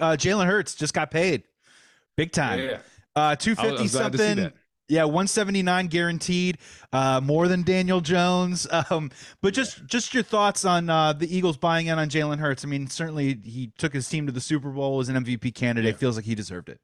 uh, Jalen Hurts just got paid, big time. Yeah. Uh, two fifty something. Yeah, 179 guaranteed, uh, more than Daniel Jones. Um, but just just your thoughts on uh, the Eagles buying in on Jalen Hurts. I mean, certainly he took his team to the Super Bowl as an MVP candidate. Yeah. Feels like he deserved it.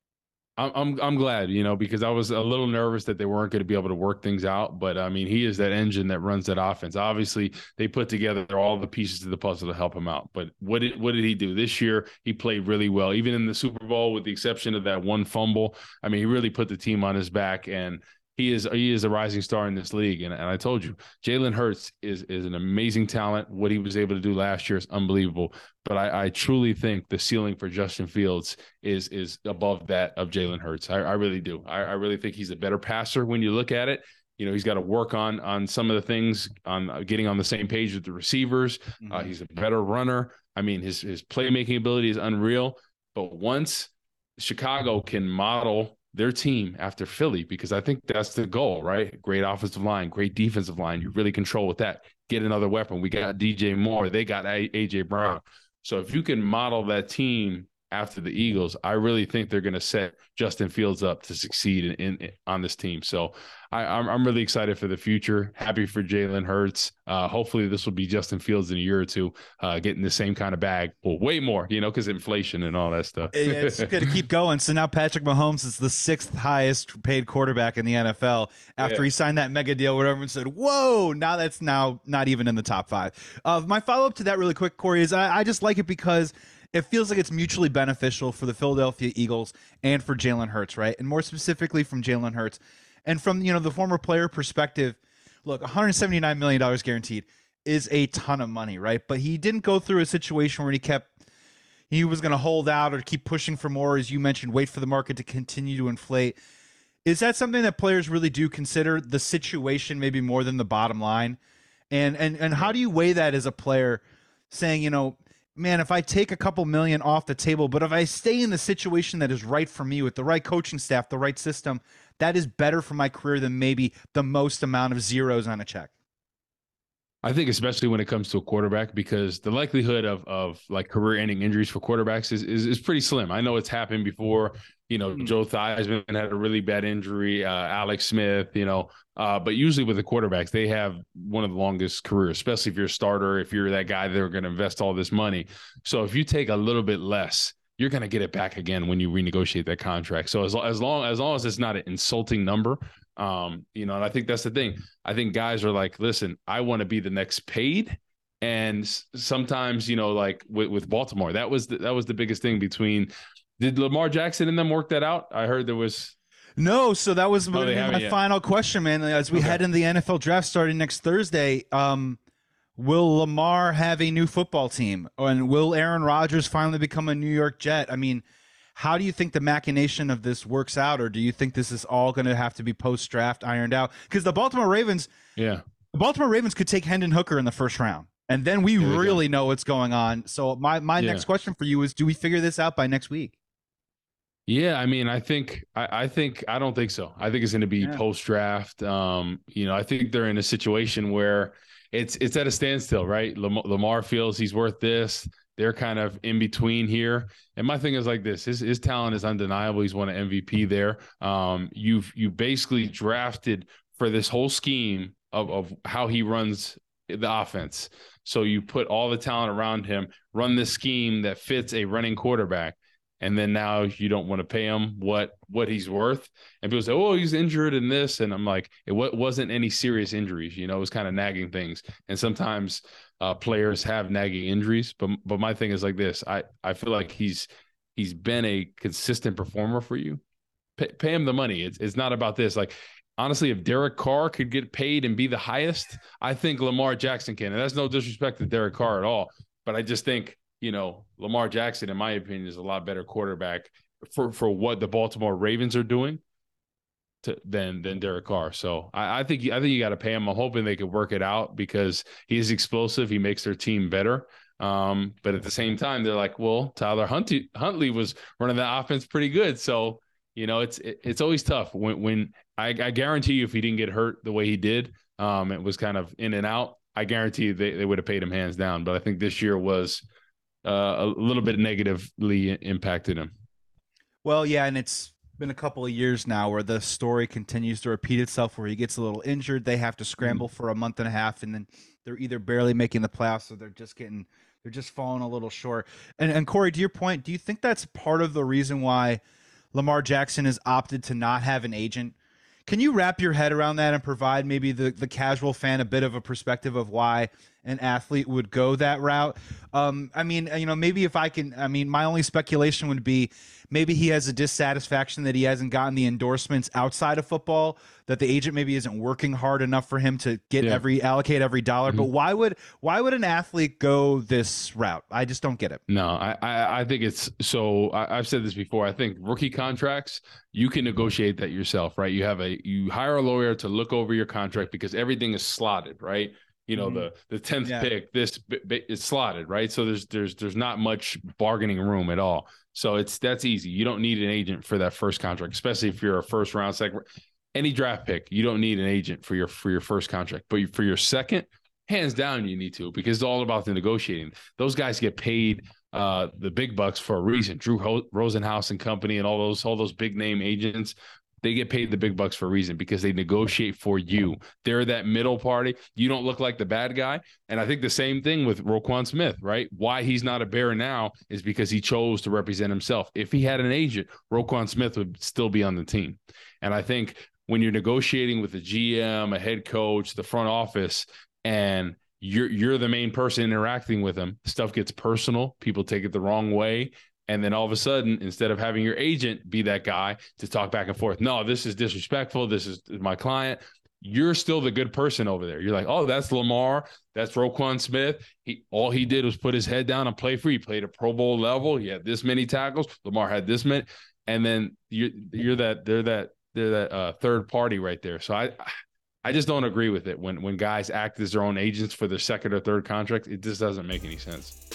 I'm I'm I'm glad, you know, because I was a little nervous that they weren't going to be able to work things out. But I mean, he is that engine that runs that offense. Obviously, they put together all the pieces of the puzzle to help him out. But what did what did he do this year? He played really well, even in the Super Bowl, with the exception of that one fumble. I mean, he really put the team on his back, and he is he is a rising star in this league. And, and I told you, Jalen Hurts is is an amazing talent. What he was able to do last year is unbelievable. But I, I truly think the ceiling for Justin Fields is is above that of Jalen Hurts. I, I really do. I, I really think he's a better passer when you look at it. You know, he's got to work on on some of the things on uh, getting on the same page with the receivers. Uh, he's a better runner. I mean, his his playmaking ability is unreal. But once Chicago can model their team after Philly, because I think that's the goal, right? Great offensive line, great defensive line. You really control with that. Get another weapon. We got DJ Moore. They got AJ Brown. So if you can model that team after the Eagles, I really think they're going to set Justin Fields up to succeed in, in, on this team. So I, I'm I'm really excited for the future. Happy for Jalen Hurts. Uh, hopefully this will be Justin Fields in a year or two, uh, getting the same kind of bag. Well, way more, you know, because inflation and all that stuff. it's going to keep going. So now Patrick Mahomes is the sixth highest paid quarterback in the NFL after Yeah. he signed that mega deal where everyone said, whoa, now that's now not even in the top five. Uh, my follow up to that really quick, Corey, is I, I just like it because it feels like it's mutually beneficial for the Philadelphia Eagles and for Jalen Hurts, right? And more specifically from Jalen Hurts. And from, you know, the former player perspective, look, $179 million guaranteed is a ton of money, right? But he didn't go through a situation where he kept he was going to hold out or keep pushing for more, as you mentioned, wait for the market to continue to inflate. Is that something that players really do consider the situation maybe more than the bottom line? And and and how do you weigh that as a player, saying, you know, man, if I take a couple million off the table, but if I stay in the situation that is right for me with the right coaching staff, the right system, that is better for my career than maybe the most amount of zeros on a check. I think especially when it comes to a quarterback, because the likelihood of of like career ending injuries for quarterbacks is, is is pretty slim. I know it's happened before. You know, Joe Theismann had a really bad injury, uh, Alex Smith, you know, uh, but usually with the quarterbacks, they have one of the longest careers, especially if you're a starter, if you're that guy they're going to invest all this money. So if you take a little bit less, you're going to get it back again when you renegotiate that contract. So as, as long as long as it's not an insulting number, um, you know, and I think that's the thing. I think guys are like, listen, I want to be the next paid. And sometimes, you know, like with, with Baltimore, that was the, that was the biggest thing between. Did Lamar Jackson and them work that out? I heard there was. No, so that was Oh, gonna they be haven't my yet. final question, man. As we Okay. head into the NFL draft starting next Thursday, um, will Lamar have a new football team, and will Aaron Rodgers finally become a New York Jet? I mean, how do you think the machination of this works out, or do you think this is all going to have to be post draft ironed out? Because the Baltimore Ravens, Yeah. the Baltimore Ravens could take Hendon Hooker in the first round, and then we There really know what's going on. So my my Yeah. next question for you is: Do we figure this out by next week? Yeah, I mean, I think I, I think I don't think so. I think it's going to be Yeah. post draft. Um, you know, I think they're in a situation where it's it's at a standstill, right? Lam- Lamar feels he's worth this. They're kind of in between here. And my thing is like this: his his talent is undeniable. He's won an MVP there. Um, you've you basically drafted for this whole scheme of of how he runs the offense. So you put all the talent around him, run this scheme that fits a running quarterback and then now you don't want to pay him what what he's worth and people say oh he's injured in this and i'm like it wasn't any serious injuries you know it was kind of nagging things and sometimes uh, players have nagging injuries but but my thing is like this i i feel like he's he's been a consistent performer for you. Pay, pay him the money. It's, it's not about this. Like honestly if derek carr could get paid and be the highest i think lamar jackson can. And that's no disrespect to derek carr at all but i just think you know, Lamar Jackson, in my opinion, is a lot better quarterback for for what the Baltimore Ravens are doing to than than Derek Carr. So I, I think I think you got to pay him. I'm hoping they could work it out because he's explosive. He makes their team better. Um, but at the same time, they're like, well, Tyler Huntley, Huntley was running the offense pretty good. So you know, it's it, it's always tough when when I, I guarantee you if he didn't get hurt the way he did, um, it was kind of in and out. I guarantee they, they would have paid him hands down. But I think this year was uh, a little bit negatively impacted him. Well, yeah, and it's been a couple of years now where the story continues to repeat itself where he gets a little injured they have to scramble for a month and a half and then they're either barely making the playoffs or they're just getting they're just falling a little short. And and corey to your point do you think that's part of the reason why lamar jackson has opted to not have an agent? Can you wrap your head around that and provide maybe the, the casual fan a bit of a perspective of why an athlete would go that route? Um, I mean, you know, maybe if I can, I mean, my only speculation would be maybe he has a dissatisfaction that he hasn't gotten the endorsements outside of football that the agent maybe isn't working hard enough for him to get yeah. every allocate every dollar mm-hmm. but why would why would an athlete go this route i just don't get it no i i, I think it's so I, i've said this before i think rookie contracts you can negotiate that yourself right you have a you hire a lawyer to look over your contract because everything is slotted right you know mm-hmm. the the 10th yeah. pick this is slotted right so there's there's there's not much bargaining room at all so it's that's easy you don't need an agent for that first contract especially if you're a first round second any draft pick you don't need an agent for your for your first contract but for your second hands down you need to because it's all about the negotiating those guys get paid uh, the big bucks for a reason. Drew Ho- Rosenhaus and company and all those all those big name agents they get paid the big bucks for a reason because they negotiate for you. They're that middle party. You don't look like the bad guy. And I think the same thing with Roquan Smith, right? Why he's not a bear now is because he chose to represent himself. If he had an agent, Roquan Smith would still be on the team. And I think when you're negotiating with a GM, a head coach, the front office, and you're you're the main person interacting with them, stuff gets personal. People take it the wrong way, and then all of a sudden instead of having your agent be that guy to talk back and forth no this is disrespectful. This is my client. You're still the good person over there. You're like oh that's lamar. That's roquan smith. He all he did was put his head down and play free. He played a pro bowl level. He had this many tackles. Lamar had this many. And then you're you're that they're that they're that uh, third party right there. So i I just don't agree with it. When when guys act as their own agents for their second or third contract. It just doesn't make any sense.